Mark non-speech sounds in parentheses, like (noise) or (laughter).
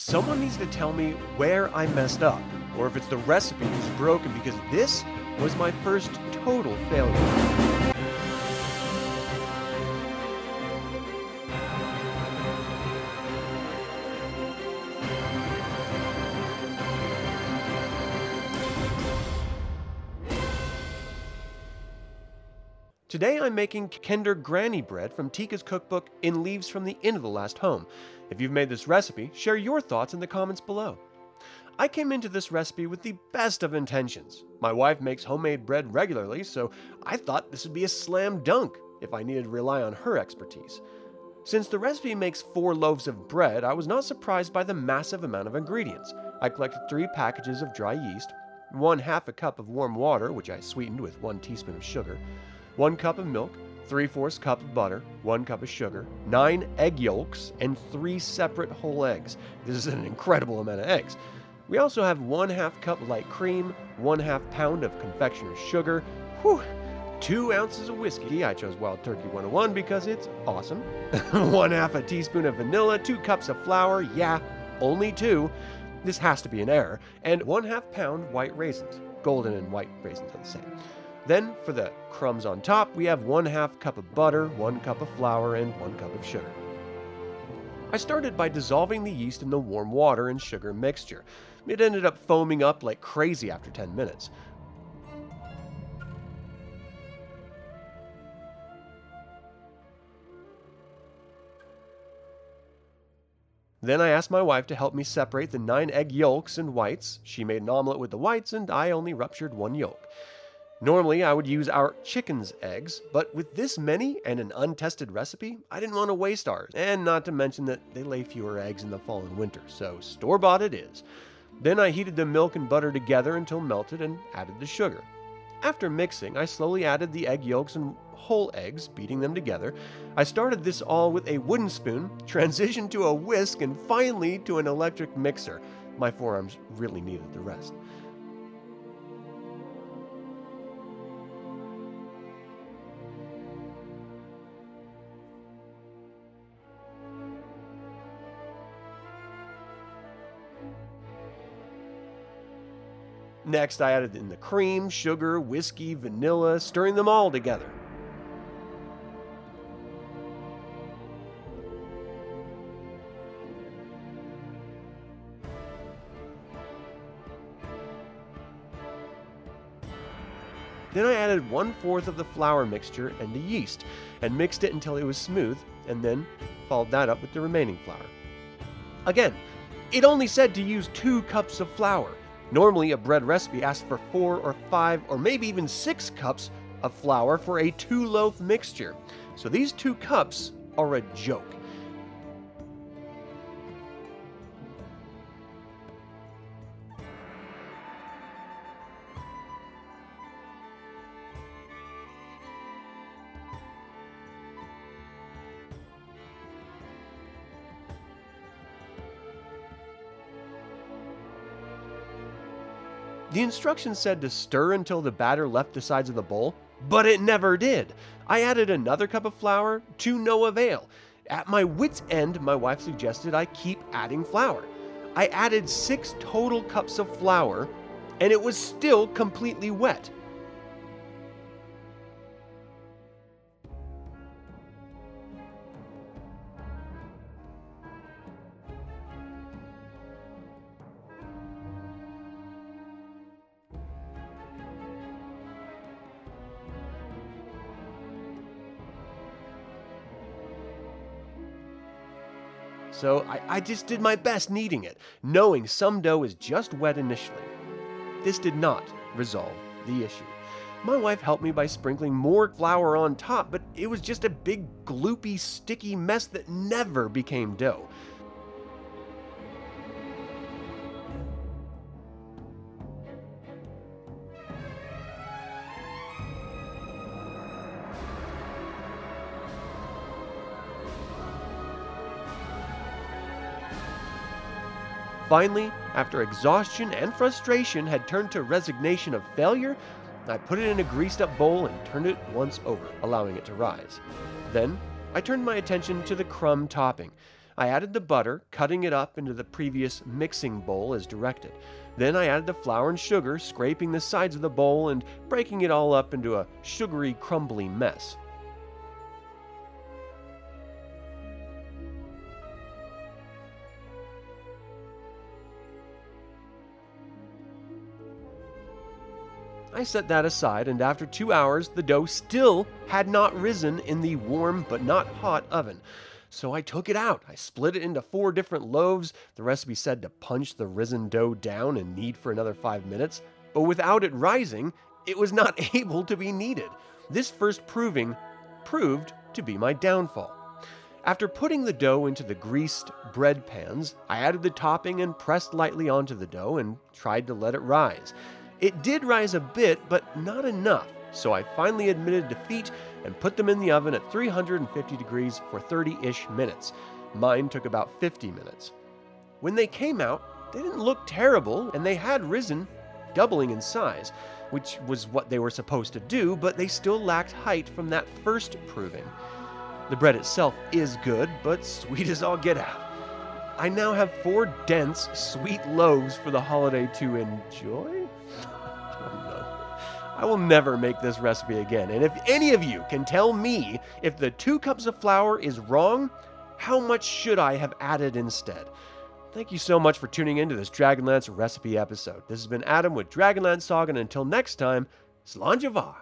someone needs to tell me where I messed up, or if it's the recipe is broken, because this was my first total failure. Today I'm making Kender Granny bread from Tika's cookbook In Leaves from the Inn of the Last Home. If you've made this recipe, share your thoughts in the comments below. I came into this recipe with the best of intentions. My wife makes homemade bread regularly, so I thought this would be a slam dunk if I needed to rely on her expertise. Since the recipe makes four loaves of bread, I was not surprised by the massive amount of ingredients. I collected three packages of dry yeast, one half a cup of warm water, which I sweetened with one teaspoon of sugar, 1 cup of milk, 3 fourths cup of butter, 1 cup of sugar, 9 egg yolks, and 3 separate whole eggs. This is an incredible amount of eggs. We also have 1 half cup light cream, 1 half pound of confectioner's sugar, whew, 2 ounces of whiskey. I chose Wild Turkey 101 because it's awesome. (laughs) 1 half a teaspoon of vanilla, 2 cups of flour, yeah, only 2. This has to be an error. And 1 half pound white raisins. Golden and white raisins are the same. Then, for the crumbs on top, we have 1 half cup of butter, 1 cup of flour, and 1 cup of sugar. I started by dissolving the yeast in the warm water and sugar mixture. It ended up foaming up like crazy after 10 minutes. Then I asked my wife to help me separate the nine egg yolks and whites. She made an omelet with the whites, and I only ruptured one yolk. Normally, I would use our chicken's eggs, but with this many and an untested recipe, I didn't want to waste ours, and not to mention that they lay fewer eggs in the fall and winter, so store bought it is. Then I heated the milk and butter together until melted and added the sugar. After mixing, I slowly added the egg yolks and whole eggs, beating them together. I started this all with a wooden spoon, (laughs) transitioned to a whisk, and finally to an electric mixer. My forearms really needed the rest. Next, I added in the cream, sugar, whiskey, vanilla, stirring them all together. Then I added one fourth of the flour mixture and the yeast and mixed it until it was smooth, and then followed that up with the remaining flour. Again, it only said to use two cups of flour. Normally, a bread recipe asks for four or five or maybe even six cups of flour for a two loaf mixture. So these two cups are a joke. The instructions said to stir until the batter left the sides of the bowl, but it never did. I added another cup of flour to no avail. At my wits' end, my wife suggested I keep adding flour. I added six total cups of flour, and it was still completely wet. So I, I just did my best kneading it, knowing some dough is just wet initially. This did not resolve the issue. My wife helped me by sprinkling more flour on top, but it was just a big, gloopy, sticky mess that never became dough. Finally, after exhaustion and frustration had turned to resignation of failure, I put it in a greased up bowl and turned it once over, allowing it to rise. Then, I turned my attention to the crumb topping. I added the butter, cutting it up into the previous mixing bowl as directed. Then I added the flour and sugar, scraping the sides of the bowl and breaking it all up into a sugary, crumbly mess. I set that aside, and after two hours, the dough still had not risen in the warm but not hot oven. So I took it out. I split it into four different loaves. The recipe said to punch the risen dough down and knead for another five minutes, but without it rising, it was not (laughs) able to be kneaded. This first proving proved to be my downfall. After putting the dough into the greased bread pans, I added the topping and pressed lightly onto the dough and tried to let it rise. It did rise a bit, but not enough, so I finally admitted defeat and put them in the oven at 350 degrees for 30 ish minutes. Mine took about 50 minutes. When they came out, they didn't look terrible and they had risen, doubling in size, which was what they were supposed to do, but they still lacked height from that first proving. The bread itself is good, but sweet as all get out. I now have four dense, sweet loaves for the holiday to enjoy? I will never make this recipe again. And if any of you can tell me if the two cups of flour is wrong, how much should I have added instead? Thank you so much for tuning in to this Dragonlance recipe episode. This has been Adam with Dragonlance Saga, and until next time, Slanjava.